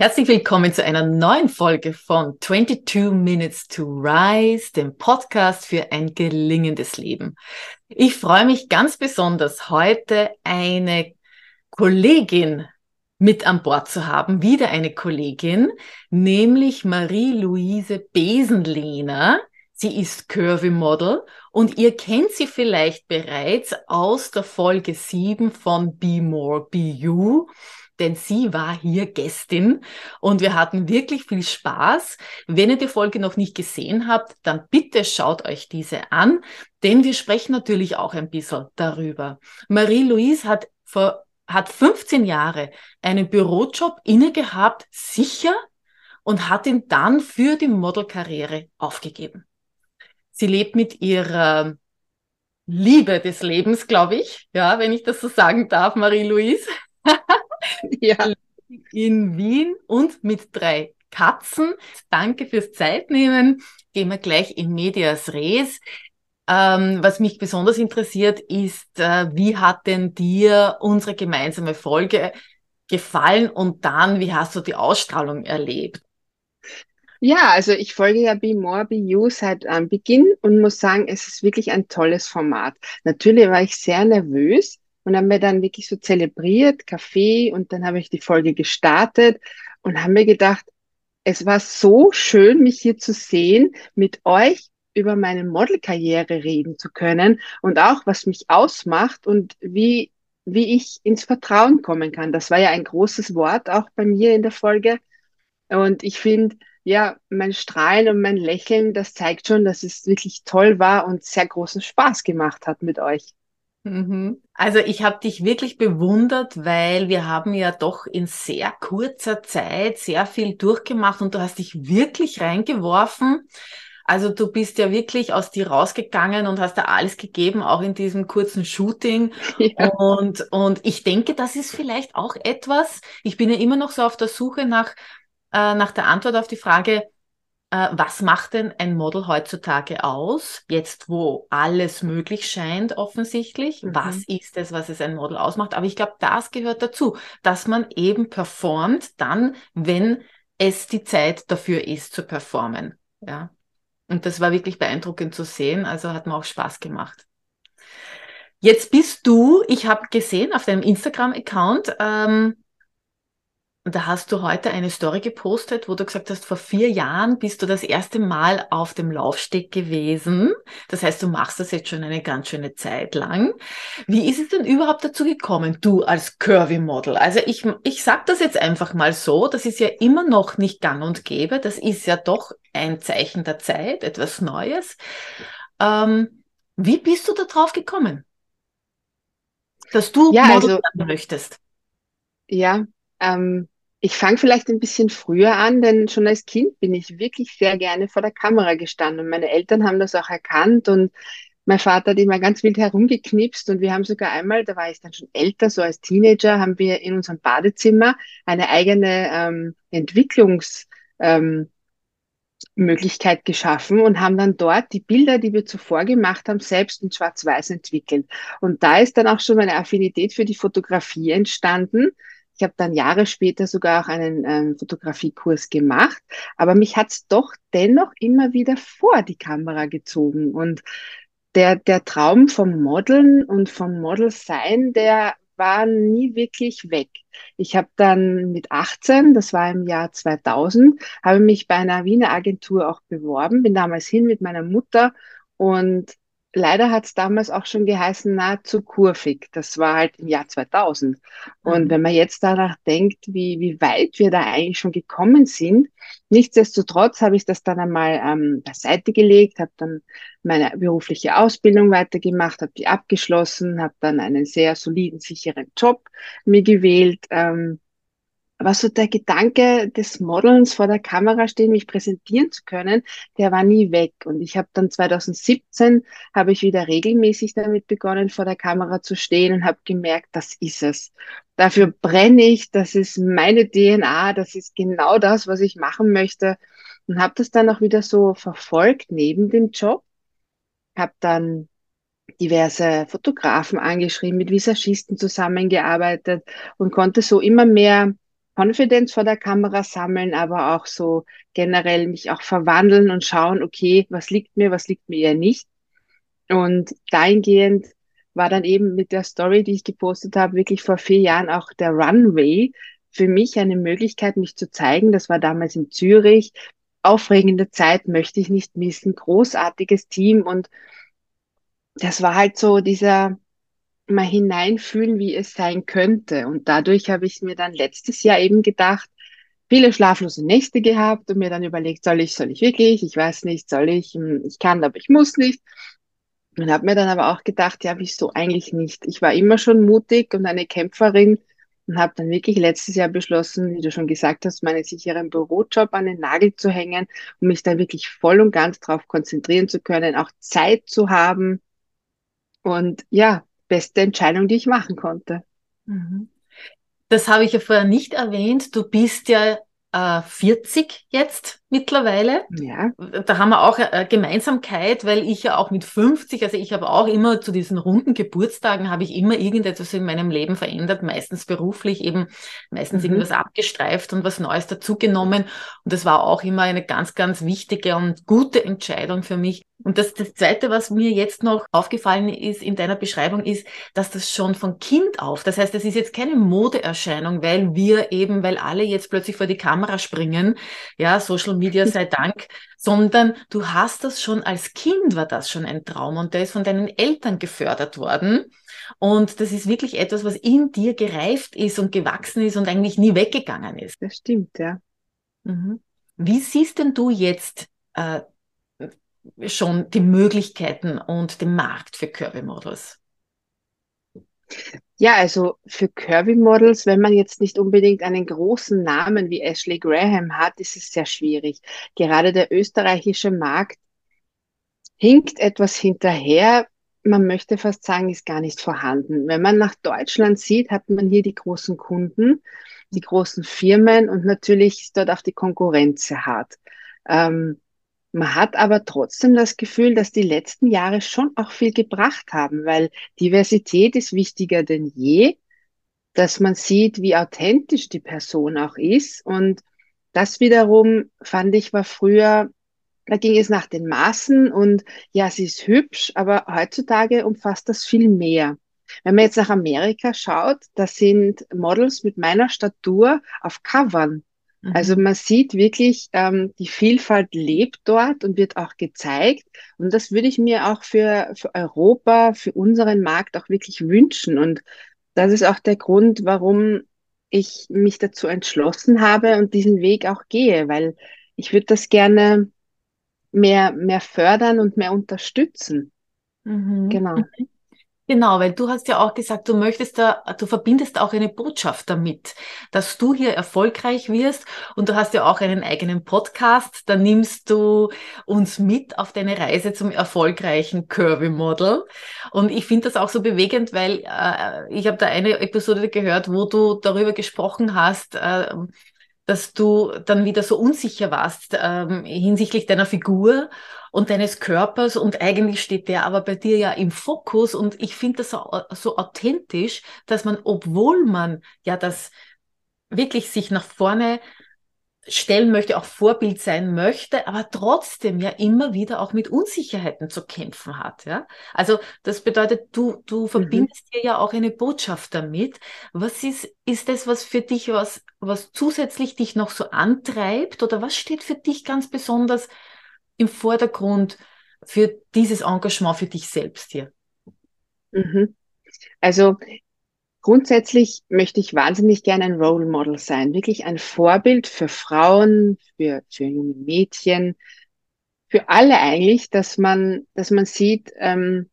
Herzlich willkommen zu einer neuen Folge von 22 Minutes to Rise, dem Podcast für ein gelingendes Leben. Ich freue mich ganz besonders, heute eine Kollegin mit an Bord zu haben, wieder eine Kollegin, nämlich Marie-Louise Besenlehner. Sie ist Curvy Model und ihr kennt sie vielleicht bereits aus der Folge 7 von Be More, Be You denn sie war hier Gästin und wir hatten wirklich viel Spaß. Wenn ihr die Folge noch nicht gesehen habt, dann bitte schaut euch diese an, denn wir sprechen natürlich auch ein bisschen darüber. Marie-Louise hat vor hat 15 Jahre einen Bürojob inne gehabt, sicher, und hat ihn dann für die Modelkarriere aufgegeben. Sie lebt mit ihrer Liebe des Lebens, glaube ich, ja, wenn ich das so sagen darf, Marie-Louise. ja. In Wien und mit drei Katzen. Danke fürs Zeitnehmen. Gehen wir gleich in Medias Res. Ähm, was mich besonders interessiert, ist, äh, wie hat denn dir unsere gemeinsame Folge gefallen und dann, wie hast du die Ausstrahlung erlebt? Ja, also ich folge ja Be More, Be You seit ähm, Beginn und muss sagen, es ist wirklich ein tolles Format. Natürlich war ich sehr nervös, und haben wir dann wirklich so zelebriert, Kaffee und dann habe ich die Folge gestartet und haben mir gedacht, es war so schön, mich hier zu sehen, mit euch über meine Modelkarriere reden zu können und auch was mich ausmacht und wie, wie ich ins Vertrauen kommen kann. Das war ja ein großes Wort auch bei mir in der Folge. Und ich finde, ja, mein Strahlen und mein Lächeln, das zeigt schon, dass es wirklich toll war und sehr großen Spaß gemacht hat mit euch. Mhm. Also ich habe dich wirklich bewundert, weil wir haben ja doch in sehr kurzer Zeit sehr viel durchgemacht und du hast dich wirklich reingeworfen. Also du bist ja wirklich aus dir rausgegangen und hast da alles gegeben, auch in diesem kurzen Shooting. Ja. Und, und ich denke, das ist vielleicht auch etwas, ich bin ja immer noch so auf der Suche nach, äh, nach der Antwort auf die Frage, was macht denn ein Model heutzutage aus? Jetzt, wo alles möglich scheint, offensichtlich. Mhm. Was ist es, was es ein Model ausmacht? Aber ich glaube, das gehört dazu, dass man eben performt, dann, wenn es die Zeit dafür ist, zu performen. Ja. Und das war wirklich beeindruckend zu sehen. Also hat mir auch Spaß gemacht. Jetzt bist du, ich habe gesehen auf deinem Instagram-Account, ähm, und da hast du heute eine Story gepostet, wo du gesagt hast, vor vier Jahren bist du das erste Mal auf dem Laufsteg gewesen. Das heißt, du machst das jetzt schon eine ganz schöne Zeit lang. Wie ist es denn überhaupt dazu gekommen, du als Curvy Model? Also ich, ich sag das jetzt einfach mal so, das ist ja immer noch nicht gang und gäbe. Das ist ja doch ein Zeichen der Zeit, etwas Neues. Ähm, wie bist du da drauf gekommen? Dass du ja, Model also, möchtest? Ja, ähm, ich fange vielleicht ein bisschen früher an, denn schon als Kind bin ich wirklich sehr gerne vor der Kamera gestanden und meine Eltern haben das auch erkannt und mein Vater hat immer ganz wild herumgeknipst und wir haben sogar einmal, da war ich dann schon älter, so als Teenager, haben wir in unserem Badezimmer eine eigene ähm, Entwicklungsmöglichkeit ähm, geschaffen und haben dann dort die Bilder, die wir zuvor gemacht haben, selbst in Schwarz-Weiß entwickelt. Und da ist dann auch schon meine Affinität für die Fotografie entstanden ich habe dann Jahre später sogar auch einen ähm, Fotografiekurs gemacht, aber mich hat's doch dennoch immer wieder vor die Kamera gezogen. Und der, der Traum vom Modeln und vom Model sein, der war nie wirklich weg. Ich habe dann mit 18, das war im Jahr 2000, habe mich bei einer Wiener Agentur auch beworben, bin damals hin mit meiner Mutter und leider hat es damals auch schon geheißen, na, zu kurvig. Das war halt im Jahr 2000. Und mhm. wenn man jetzt danach denkt, wie, wie weit wir da eigentlich schon gekommen sind, nichtsdestotrotz habe ich das dann einmal ähm, beiseite gelegt, habe dann meine berufliche Ausbildung weitergemacht, habe die abgeschlossen, habe dann einen sehr soliden, sicheren Job mir gewählt. Ähm, aber so der Gedanke des Modelns vor der Kamera stehen, mich präsentieren zu können, der war nie weg. Und ich habe dann 2017 habe ich wieder regelmäßig damit begonnen, vor der Kamera zu stehen und habe gemerkt, das ist es. Dafür brenne ich, das ist meine DNA, das ist genau das, was ich machen möchte. Und habe das dann auch wieder so verfolgt neben dem Job. Habe dann diverse Fotografen angeschrieben, mit Visagisten zusammengearbeitet und konnte so immer mehr Confidence vor der Kamera sammeln, aber auch so generell mich auch verwandeln und schauen, okay, was liegt mir, was liegt mir eher nicht. Und dahingehend war dann eben mit der Story, die ich gepostet habe, wirklich vor vier Jahren auch der Runway für mich eine Möglichkeit, mich zu zeigen. Das war damals in Zürich. Aufregende Zeit möchte ich nicht missen. Großartiges Team und das war halt so dieser mal hineinfühlen, wie es sein könnte. Und dadurch habe ich mir dann letztes Jahr eben gedacht, viele schlaflose Nächte gehabt und mir dann überlegt, soll ich, soll ich wirklich? Ich weiß nicht, soll ich? Hm, ich kann, aber ich muss nicht. Und habe mir dann aber auch gedacht, ja, wieso eigentlich nicht? Ich war immer schon mutig und eine Kämpferin und habe dann wirklich letztes Jahr beschlossen, wie du schon gesagt hast, meinen sicheren Bürojob an den Nagel zu hängen, um mich da wirklich voll und ganz drauf konzentrieren zu können, auch Zeit zu haben. Und ja, beste Entscheidung, die ich machen konnte. Mhm. Das habe ich ja vorher nicht erwähnt. Du bist ja äh, 40 jetzt mittlerweile. Ja. Da haben wir auch eine Gemeinsamkeit, weil ich ja auch mit 50, also ich habe auch immer zu diesen runden Geburtstagen habe ich immer irgendetwas in meinem Leben verändert, meistens beruflich eben, meistens mhm. irgendwas abgestreift und was Neues dazugenommen. Und das war auch immer eine ganz, ganz wichtige und gute Entscheidung für mich. Und das, das Zweite, was mir jetzt noch aufgefallen ist in deiner Beschreibung, ist, dass das schon von Kind auf, das heißt, es ist jetzt keine Modeerscheinung, weil wir eben, weil alle jetzt plötzlich vor die Kamera springen, ja, Social Media sei Dank, sondern du hast das schon als Kind war das schon ein Traum und der ist von deinen Eltern gefördert worden. Und das ist wirklich etwas, was in dir gereift ist und gewachsen ist und eigentlich nie weggegangen ist. Das stimmt, ja. Mhm. Wie siehst denn du jetzt äh, schon die Möglichkeiten und den Markt für Curvy-Models? Ja, also für Curvy Models, wenn man jetzt nicht unbedingt einen großen Namen wie Ashley Graham hat, ist es sehr schwierig. Gerade der österreichische Markt hinkt etwas hinterher. Man möchte fast sagen, ist gar nicht vorhanden. Wenn man nach Deutschland sieht, hat man hier die großen Kunden, die großen Firmen und natürlich ist dort auch die Konkurrenz sehr hart. Ähm, man hat aber trotzdem das Gefühl, dass die letzten Jahre schon auch viel gebracht haben, weil Diversität ist wichtiger denn je, dass man sieht, wie authentisch die Person auch ist. Und das wiederum fand ich war früher, da ging es nach den Maßen und ja, sie ist hübsch, aber heutzutage umfasst das viel mehr. Wenn man jetzt nach Amerika schaut, da sind Models mit meiner Statur auf Covern also mhm. man sieht wirklich, ähm, die Vielfalt lebt dort und wird auch gezeigt. Und das würde ich mir auch für, für Europa, für unseren Markt auch wirklich wünschen. Und das ist auch der Grund, warum ich mich dazu entschlossen habe und diesen Weg auch gehe, weil ich würde das gerne mehr, mehr fördern und mehr unterstützen. Mhm. Genau. Mhm. Genau, weil du hast ja auch gesagt, du möchtest da, du verbindest auch eine Botschaft damit, dass du hier erfolgreich wirst. Und du hast ja auch einen eigenen Podcast, da nimmst du uns mit auf deine Reise zum erfolgreichen Curvy Model und ich finde das auch so bewegend, weil äh, ich habe da eine Episode gehört, wo du darüber gesprochen hast, äh, dass du dann wieder so unsicher warst ähm, hinsichtlich deiner Figur und deines Körpers und eigentlich steht der aber bei dir ja im Fokus und ich finde das so, so authentisch, dass man, obwohl man ja das wirklich sich nach vorne stellen möchte, auch Vorbild sein möchte, aber trotzdem ja immer wieder auch mit Unsicherheiten zu kämpfen hat. Ja? Also das bedeutet, du, du mhm. verbindest mhm. dir ja auch eine Botschaft damit. Was ist, ist das, was für dich, was, was zusätzlich dich noch so antreibt oder was steht für dich ganz besonders im Vordergrund für dieses Engagement für dich selbst hier? Mhm. Also Grundsätzlich möchte ich wahnsinnig gerne ein Role Model sein, wirklich ein Vorbild für Frauen, für, für junge Mädchen, für alle eigentlich, dass man, dass man sieht, ähm,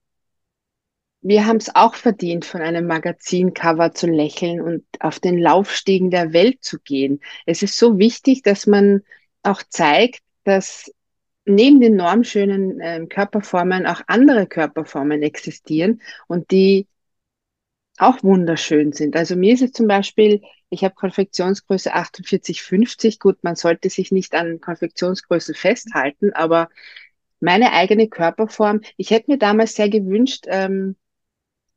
wir haben es auch verdient, von einem Magazincover zu lächeln und auf den Laufstiegen der Welt zu gehen. Es ist so wichtig, dass man auch zeigt, dass neben den normschönen äh, Körperformen auch andere Körperformen existieren und die auch wunderschön sind. Also mir ist es zum Beispiel, ich habe Konfektionsgröße 48, 50. Gut, man sollte sich nicht an Konfektionsgröße festhalten, aber meine eigene Körperform, ich hätte mir damals sehr gewünscht, ähm,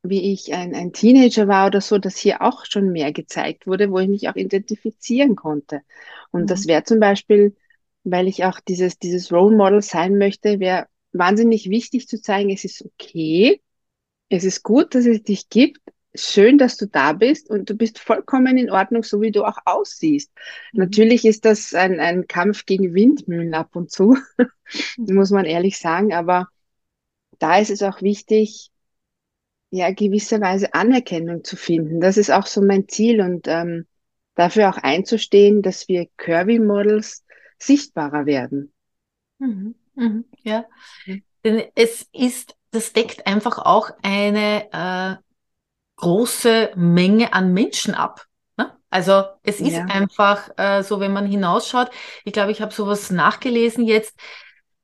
wie ich ein, ein Teenager war oder so, dass hier auch schon mehr gezeigt wurde, wo ich mich auch identifizieren konnte. Und mhm. das wäre zum Beispiel, weil ich auch dieses, dieses Role Model sein möchte, wäre wahnsinnig wichtig zu zeigen, es ist okay, es ist gut, dass es dich gibt, schön, dass du da bist und du bist vollkommen in Ordnung, so wie du auch aussiehst. Mhm. Natürlich ist das ein, ein Kampf gegen Windmühlen ab und zu, muss man ehrlich sagen, aber da ist es auch wichtig, ja, gewisserweise Anerkennung zu finden. Das ist auch so mein Ziel und ähm, dafür auch einzustehen, dass wir Curvy-Models sichtbarer werden. Mhm. Mhm. Ja, denn es ist, das deckt einfach auch eine äh, große Menge an Menschen ab. Ne? Also es ist ja. einfach äh, so, wenn man hinausschaut, ich glaube, ich habe sowas nachgelesen jetzt,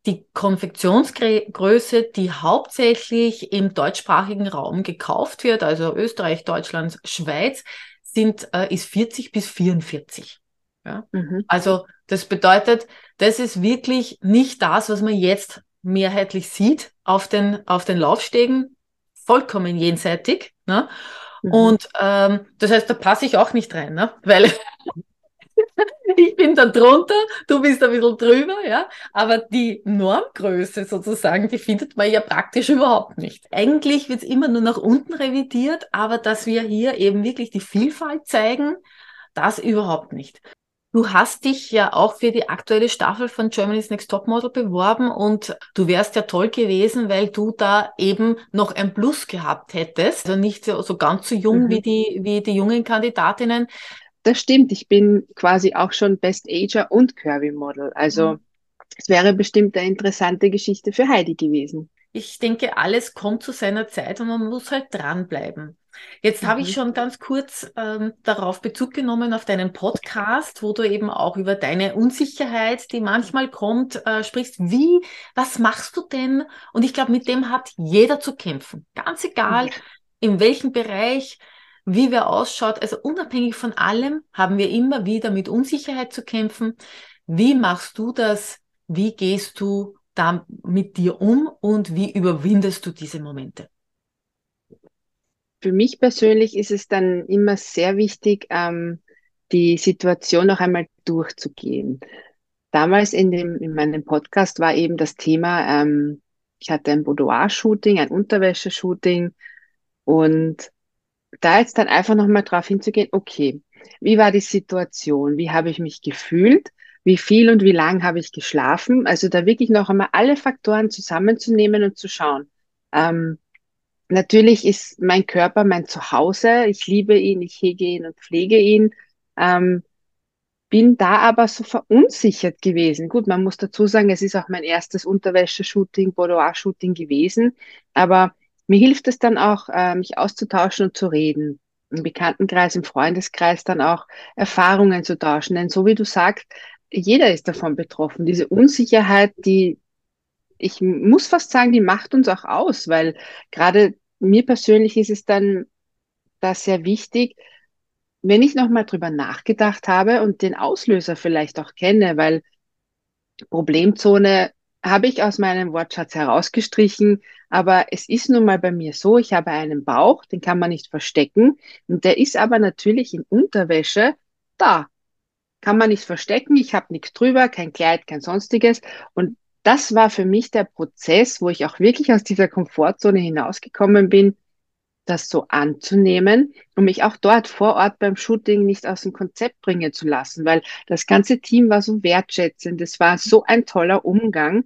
die Konfektionsgröße, die hauptsächlich im deutschsprachigen Raum gekauft wird, also Österreich, Deutschland, Schweiz, sind, äh, ist 40 bis 44. Ja? Mhm. Also das bedeutet, das ist wirklich nicht das, was man jetzt mehrheitlich sieht auf den, auf den Laufstegen, vollkommen jenseitig. Ne? Mhm. Und ähm, das heißt, da passe ich auch nicht rein, ne? weil ich bin da drunter, du bist ein bisschen drüber, ja. Aber die Normgröße sozusagen, die findet man ja praktisch überhaupt nicht. Eigentlich wird es immer nur nach unten revidiert, aber dass wir hier eben wirklich die Vielfalt zeigen, das überhaupt nicht. Du hast dich ja auch für die aktuelle Staffel von Germany's Next Topmodel beworben und du wärst ja toll gewesen, weil du da eben noch ein Plus gehabt hättest. Also nicht so, ganz so jung mhm. wie, die, wie die jungen Kandidatinnen. Das stimmt. Ich bin quasi auch schon Best Ager und Curvy Model. Also mhm. es wäre bestimmt eine interessante Geschichte für Heidi gewesen. Ich denke, alles kommt zu seiner Zeit und man muss halt dranbleiben. Jetzt mhm. habe ich mhm. schon ganz kurz ähm, darauf Bezug genommen auf deinen Podcast, wo du eben auch über deine Unsicherheit, die manchmal kommt, äh, sprichst. Wie, was machst du denn? Und ich glaube, mit dem hat jeder zu kämpfen. Ganz egal, mhm. in welchem Bereich, wie wer ausschaut. Also unabhängig von allem haben wir immer wieder mit Unsicherheit zu kämpfen. Wie machst du das? Wie gehst du da mit dir um und wie überwindest du diese Momente? für mich persönlich ist es dann immer sehr wichtig, ähm, die Situation noch einmal durchzugehen. Damals in, dem, in meinem Podcast war eben das Thema, ähm, ich hatte ein Boudoir-Shooting, ein Unterwäsche-Shooting und da jetzt dann einfach nochmal drauf hinzugehen, okay, wie war die Situation? Wie habe ich mich gefühlt? Wie viel und wie lang habe ich geschlafen? Also da wirklich noch einmal alle Faktoren zusammenzunehmen und zu schauen. Ähm, natürlich ist mein Körper mein Zuhause. Ich liebe ihn, ich hege ihn und pflege ihn. Ähm, bin da aber so verunsichert gewesen. Gut, man muss dazu sagen, es ist auch mein erstes Unterwäsche-Shooting, Boudoir-Shooting gewesen. Aber mir hilft es dann auch, äh, mich auszutauschen und zu reden. Im Bekanntenkreis, im Freundeskreis dann auch Erfahrungen zu tauschen. Denn so wie du sagst, jeder ist davon betroffen. Diese Unsicherheit, die ich muss fast sagen, die macht uns auch aus, weil gerade mir persönlich ist es dann da sehr wichtig, wenn ich nochmal drüber nachgedacht habe und den Auslöser vielleicht auch kenne, weil Problemzone habe ich aus meinem Wortschatz herausgestrichen, aber es ist nun mal bei mir so, ich habe einen Bauch, den kann man nicht verstecken und der ist aber natürlich in Unterwäsche da. Kann man nicht verstecken, ich habe nichts drüber, kein Kleid, kein sonstiges und das war für mich der Prozess, wo ich auch wirklich aus dieser Komfortzone hinausgekommen bin, das so anzunehmen und mich auch dort vor Ort beim Shooting nicht aus dem Konzept bringen zu lassen, weil das ganze Team war so wertschätzend. Es war so ein toller Umgang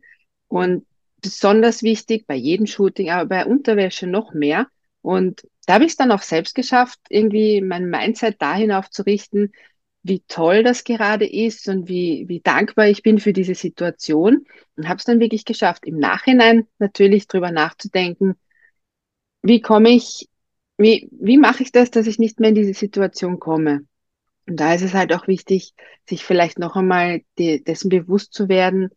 und besonders wichtig bei jedem Shooting, aber bei Unterwäsche noch mehr. Und da habe ich es dann auch selbst geschafft, irgendwie mein Mindset dahin aufzurichten, wie toll das gerade ist und wie, wie dankbar ich bin für diese Situation und habe es dann wirklich geschafft, im Nachhinein natürlich drüber nachzudenken, wie komme ich, wie, wie mache ich das, dass ich nicht mehr in diese Situation komme. Und da ist es halt auch wichtig, sich vielleicht noch einmal die, dessen bewusst zu werden,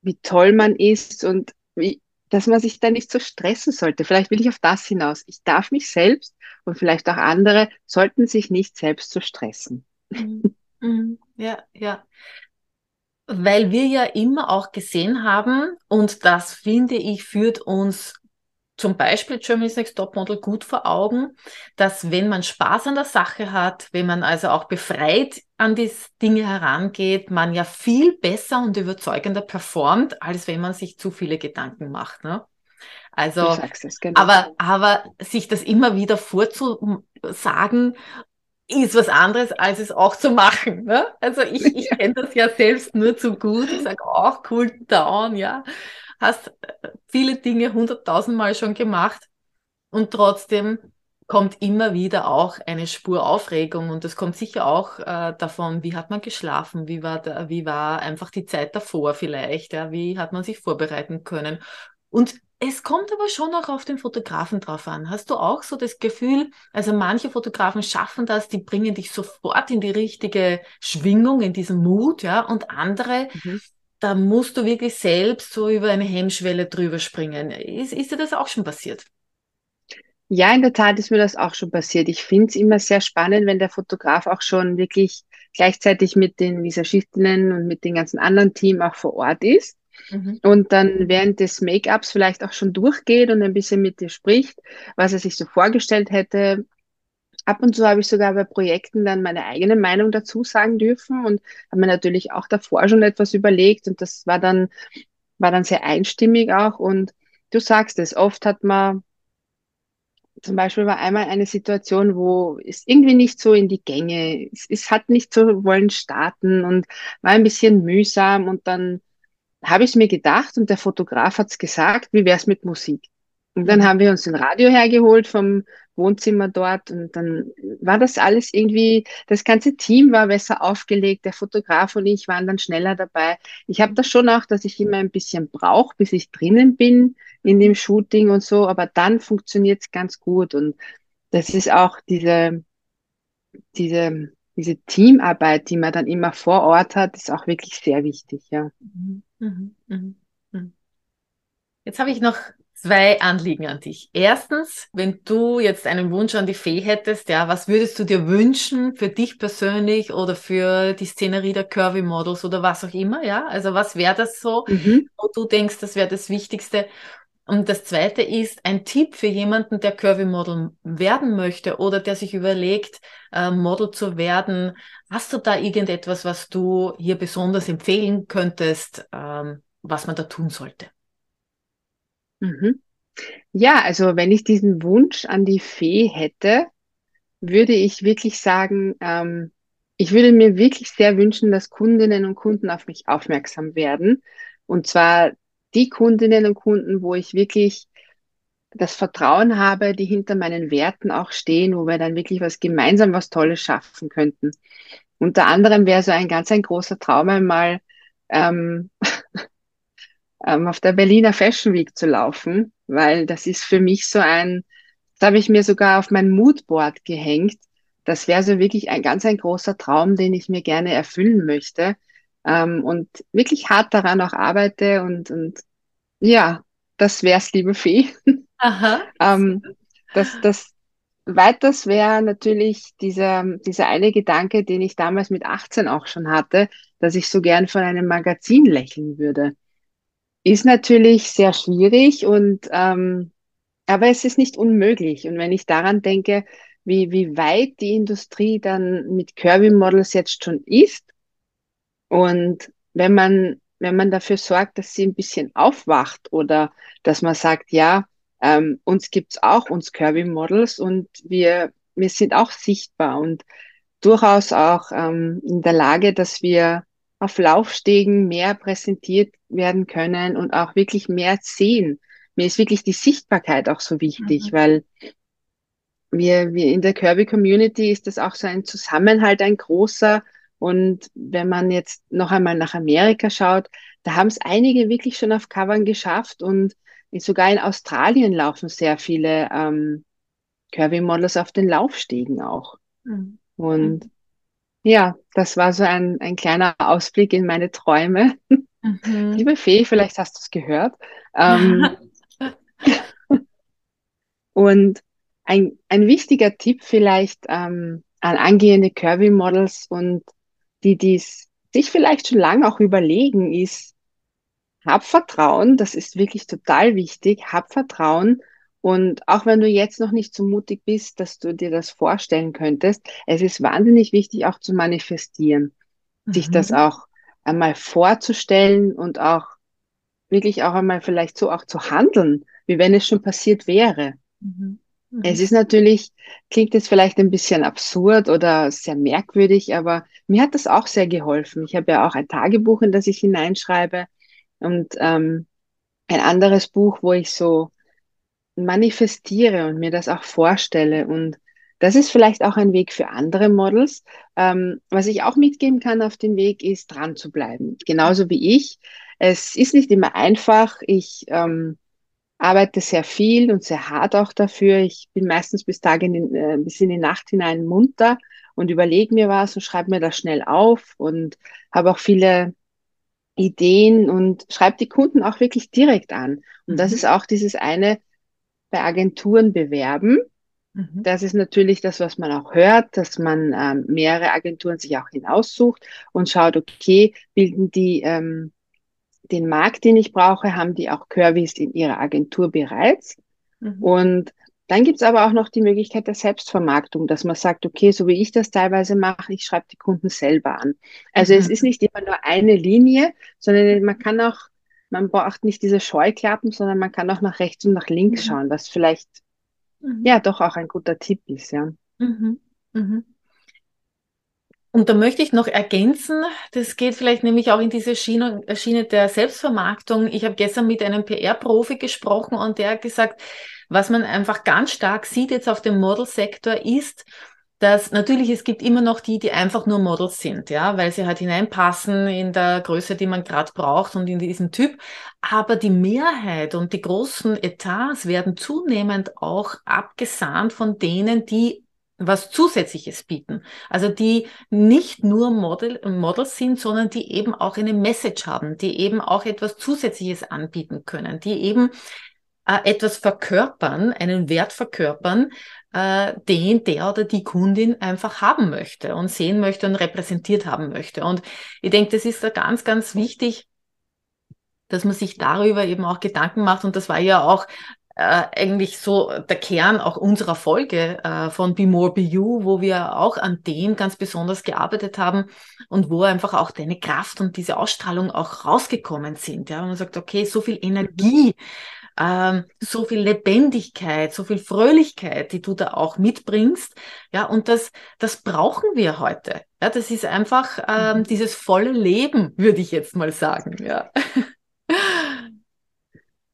wie toll man ist und wie, dass man sich da nicht so stressen sollte. Vielleicht will ich auf das hinaus. Ich darf mich selbst und vielleicht auch andere sollten sich nicht selbst so stressen. Mhm. Mhm. Ja, ja. Weil wir ja immer auch gesehen haben, und das finde ich, führt uns zum Beispiel Germany's Next Topmodel gut vor Augen, dass wenn man Spaß an der Sache hat, wenn man also auch befreit an die Dinge herangeht, man ja viel besser und überzeugender performt, als wenn man sich zu viele Gedanken macht. Ne? Also, genau. aber, aber sich das immer wieder vorzusagen, ist was anderes, als es auch zu machen. Ne? Also ich, ich kenne das ja selbst nur zu gut. Ich sage auch cool down, ja hast äh, viele Dinge hunderttausendmal schon gemacht und trotzdem kommt immer wieder auch eine Spur Aufregung und das kommt sicher auch äh, davon, wie hat man geschlafen, wie war, da, wie war einfach die Zeit davor vielleicht, ja, wie hat man sich vorbereiten können. Und es kommt aber schon auch auf den Fotografen drauf an. Hast du auch so das Gefühl, also manche Fotografen schaffen das, die bringen dich sofort in die richtige Schwingung, in diesen Mut, ja, und andere, mhm da musst du wirklich selbst so über eine Hemmschwelle drüber springen. Ist, ist dir das auch schon passiert? Ja, in der Tat ist mir das auch schon passiert. Ich finde es immer sehr spannend, wenn der Fotograf auch schon wirklich gleichzeitig mit den Visagistinnen und mit dem ganzen anderen Team auch vor Ort ist. Mhm. Und dann während des Make-ups vielleicht auch schon durchgeht und ein bisschen mit dir spricht, was er sich so vorgestellt hätte, Ab und zu habe ich sogar bei Projekten dann meine eigene Meinung dazu sagen dürfen und habe mir natürlich auch davor schon etwas überlegt und das war dann, war dann sehr einstimmig auch und du sagst es, oft hat man zum Beispiel war einmal eine Situation, wo es irgendwie nicht so in die Gänge, es, es hat nicht so wollen starten und war ein bisschen mühsam und dann habe ich mir gedacht und der Fotograf hat es gesagt, wie wäre es mit Musik? Und dann mhm. haben wir uns ein Radio hergeholt vom Wohnzimmer dort und dann war das alles irgendwie, das ganze Team war besser aufgelegt, der Fotograf und ich waren dann schneller dabei. Ich habe das schon auch, dass ich immer ein bisschen brauche, bis ich drinnen bin in dem Shooting und so, aber dann funktioniert es ganz gut und das ist auch diese, diese, diese Teamarbeit, die man dann immer vor Ort hat, ist auch wirklich sehr wichtig, ja. Mhm. Mhm. Mhm. Jetzt habe ich noch zwei Anliegen an dich. Erstens, wenn du jetzt einen Wunsch an die Fee hättest, ja, was würdest du dir wünschen für dich persönlich oder für die Szenerie der Curvy Models oder was auch immer, ja? Also was wäre das so, mhm. wo du denkst, das wäre das Wichtigste? Und das zweite ist ein Tipp für jemanden, der Curvy Model werden möchte oder der sich überlegt, äh, Model zu werden. Hast du da irgendetwas, was du hier besonders empfehlen könntest, ähm, was man da tun sollte? Mhm. Ja, also wenn ich diesen Wunsch an die Fee hätte, würde ich wirklich sagen, ähm, ich würde mir wirklich sehr wünschen, dass Kundinnen und Kunden auf mich aufmerksam werden. Und zwar die Kundinnen und Kunden, wo ich wirklich das Vertrauen habe, die hinter meinen Werten auch stehen, wo wir dann wirklich was gemeinsam was Tolles schaffen könnten. Unter anderem wäre so ein ganz ein großer Traum einmal ähm, ähm, auf der Berliner Fashion Week zu laufen, weil das ist für mich so ein, da habe ich mir sogar auf mein Moodboard gehängt. Das wäre so wirklich ein ganz ein großer Traum, den ich mir gerne erfüllen möchte ähm, und wirklich hart daran auch arbeite und, und ja, das wär's, liebe Fee. Aha. ähm, das, das, weiters wäre natürlich dieser, dieser eine Gedanke, den ich damals mit 18 auch schon hatte, dass ich so gern von einem Magazin lächeln würde ist natürlich sehr schwierig und ähm, aber es ist nicht unmöglich. Und wenn ich daran denke, wie, wie weit die Industrie dann mit Kirby Models jetzt schon ist und wenn man, wenn man dafür sorgt, dass sie ein bisschen aufwacht oder dass man sagt, ja, ähm, uns gibt's auch, uns Kirby Models und wir, wir sind auch sichtbar und durchaus auch ähm, in der Lage, dass wir auf Laufstegen mehr präsentiert werden können und auch wirklich mehr sehen. Mir ist wirklich die Sichtbarkeit auch so wichtig, mhm. weil wir, wir in der Kirby Community ist das auch so ein Zusammenhalt, ein großer. Und wenn man jetzt noch einmal nach Amerika schaut, da haben es einige wirklich schon auf Covern geschafft und sogar in Australien laufen sehr viele ähm, Kirby Models auf den Laufstegen auch. Mhm. Und. Ja, das war so ein, ein kleiner Ausblick in meine Träume. Mhm. Liebe Fee, vielleicht hast du es gehört. Ähm, und ein, ein wichtiger Tipp vielleicht ähm, an angehende Kirby-Models und die dies sich vielleicht schon lange auch überlegen, ist, hab Vertrauen, das ist wirklich total wichtig, hab Vertrauen Und auch wenn du jetzt noch nicht so mutig bist, dass du dir das vorstellen könntest, es ist wahnsinnig wichtig, auch zu manifestieren, mhm. sich das auch einmal vorzustellen und auch wirklich auch einmal vielleicht so auch zu handeln, wie wenn es schon passiert wäre. Mhm. Mhm. Es ist natürlich, klingt jetzt vielleicht ein bisschen absurd oder sehr merkwürdig, aber mir hat das auch sehr geholfen. Ich habe ja auch ein Tagebuch, in das ich hineinschreibe und ähm, ein anderes Buch, wo ich so manifestiere und mir das auch vorstelle. Und das ist vielleicht auch ein Weg für andere Models. Ähm, was ich auch mitgeben kann auf dem Weg, ist dran zu bleiben. Genauso wie ich. Es ist nicht immer einfach. Ich ähm, arbeite sehr viel und sehr hart auch dafür. Ich bin meistens bis, Tage in den, äh, bis in die Nacht hinein munter und überlege mir was und schreibe mir das schnell auf und habe auch viele Ideen und schreibe die Kunden auch wirklich direkt an. Und mhm. das ist auch dieses eine bei Agenturen bewerben. Mhm. Das ist natürlich das, was man auch hört, dass man ähm, mehrere Agenturen sich auch hinaussucht und schaut, okay, bilden die ähm, den Markt, den ich brauche, haben die auch Curvys in ihrer Agentur bereits. Mhm. Und dann gibt's aber auch noch die Möglichkeit der Selbstvermarktung, dass man sagt, okay, so wie ich das teilweise mache, ich schreibe die Kunden selber an. Also mhm. es ist nicht immer nur eine Linie, sondern man kann auch, man braucht nicht diese Scheuklappen, sondern man kann auch nach rechts und nach links mhm. schauen, was vielleicht mhm. ja doch auch ein guter Tipp ist, ja. Mhm. Und da möchte ich noch ergänzen, das geht vielleicht nämlich auch in diese Schiene, Schiene der Selbstvermarktung. Ich habe gestern mit einem PR-Profi gesprochen und der hat gesagt, was man einfach ganz stark sieht jetzt auf dem Modelsektor ist, dass natürlich es gibt immer noch die, die einfach nur Models sind, ja, weil sie halt hineinpassen in der Größe, die man gerade braucht und in diesem Typ. Aber die Mehrheit und die großen Etats werden zunehmend auch abgesahnt von denen, die was Zusätzliches bieten. Also die nicht nur Model, Models sind, sondern die eben auch eine Message haben, die eben auch etwas Zusätzliches anbieten können, die eben äh, etwas verkörpern, einen Wert verkörpern, äh, den der oder die Kundin einfach haben möchte und sehen möchte und repräsentiert haben möchte. Und ich denke, das ist da ganz, ganz wichtig, dass man sich darüber eben auch Gedanken macht. Und das war ja auch äh, eigentlich so der Kern auch unserer Folge äh, von Be More Be You, wo wir auch an dem ganz besonders gearbeitet haben und wo einfach auch deine Kraft und diese Ausstrahlung auch rausgekommen sind. Ja, und man sagt, okay, so viel Energie, ähm, so viel Lebendigkeit, so viel Fröhlichkeit, die du da auch mitbringst. Ja, und das, das brauchen wir heute. Ja, das ist einfach ähm, mhm. dieses volle Leben, würde ich jetzt mal sagen. Ja.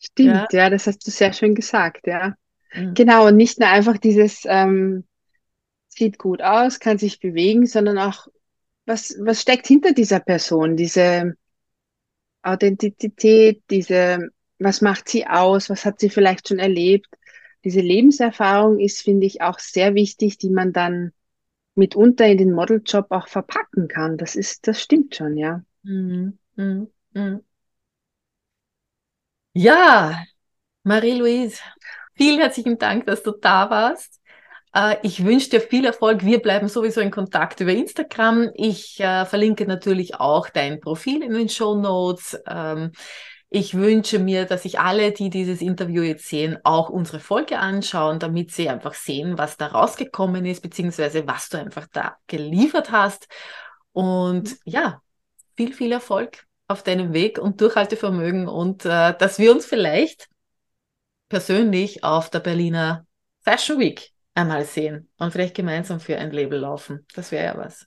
Stimmt, ja. ja, das hast du sehr schön gesagt, ja. Mhm. Genau, und nicht nur einfach dieses ähm, sieht gut aus, kann sich bewegen, sondern auch, was, was steckt hinter dieser Person, diese Authentizität, diese, was macht sie aus, was hat sie vielleicht schon erlebt. Diese Lebenserfahrung ist, finde ich, auch sehr wichtig, die man dann mitunter in den Modeljob auch verpacken kann. Das ist, das stimmt schon, ja. Mhm. Mhm. Mhm. Ja, Marie-Louise, vielen herzlichen Dank, dass du da warst. Äh, ich wünsche dir viel Erfolg. Wir bleiben sowieso in Kontakt über Instagram. Ich äh, verlinke natürlich auch dein Profil in den Show Notes. Ähm, ich wünsche mir, dass sich alle, die dieses Interview jetzt sehen, auch unsere Folge anschauen, damit sie einfach sehen, was da rausgekommen ist, beziehungsweise was du einfach da geliefert hast. Und ja, viel, viel Erfolg auf deinem Weg und Durchhaltevermögen und äh, dass wir uns vielleicht persönlich auf der Berliner Fashion Week einmal sehen und vielleicht gemeinsam für ein Label laufen. Das wäre ja was.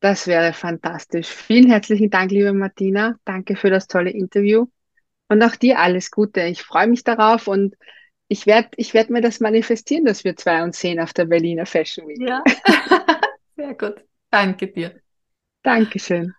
Das wäre fantastisch. Vielen herzlichen Dank, liebe Martina. Danke für das tolle Interview. Und auch dir alles Gute. Ich freue mich darauf und ich werde ich werd mir das manifestieren, dass wir zwei uns sehen auf der Berliner Fashion Week. Ja, sehr gut. Danke dir. Dankeschön.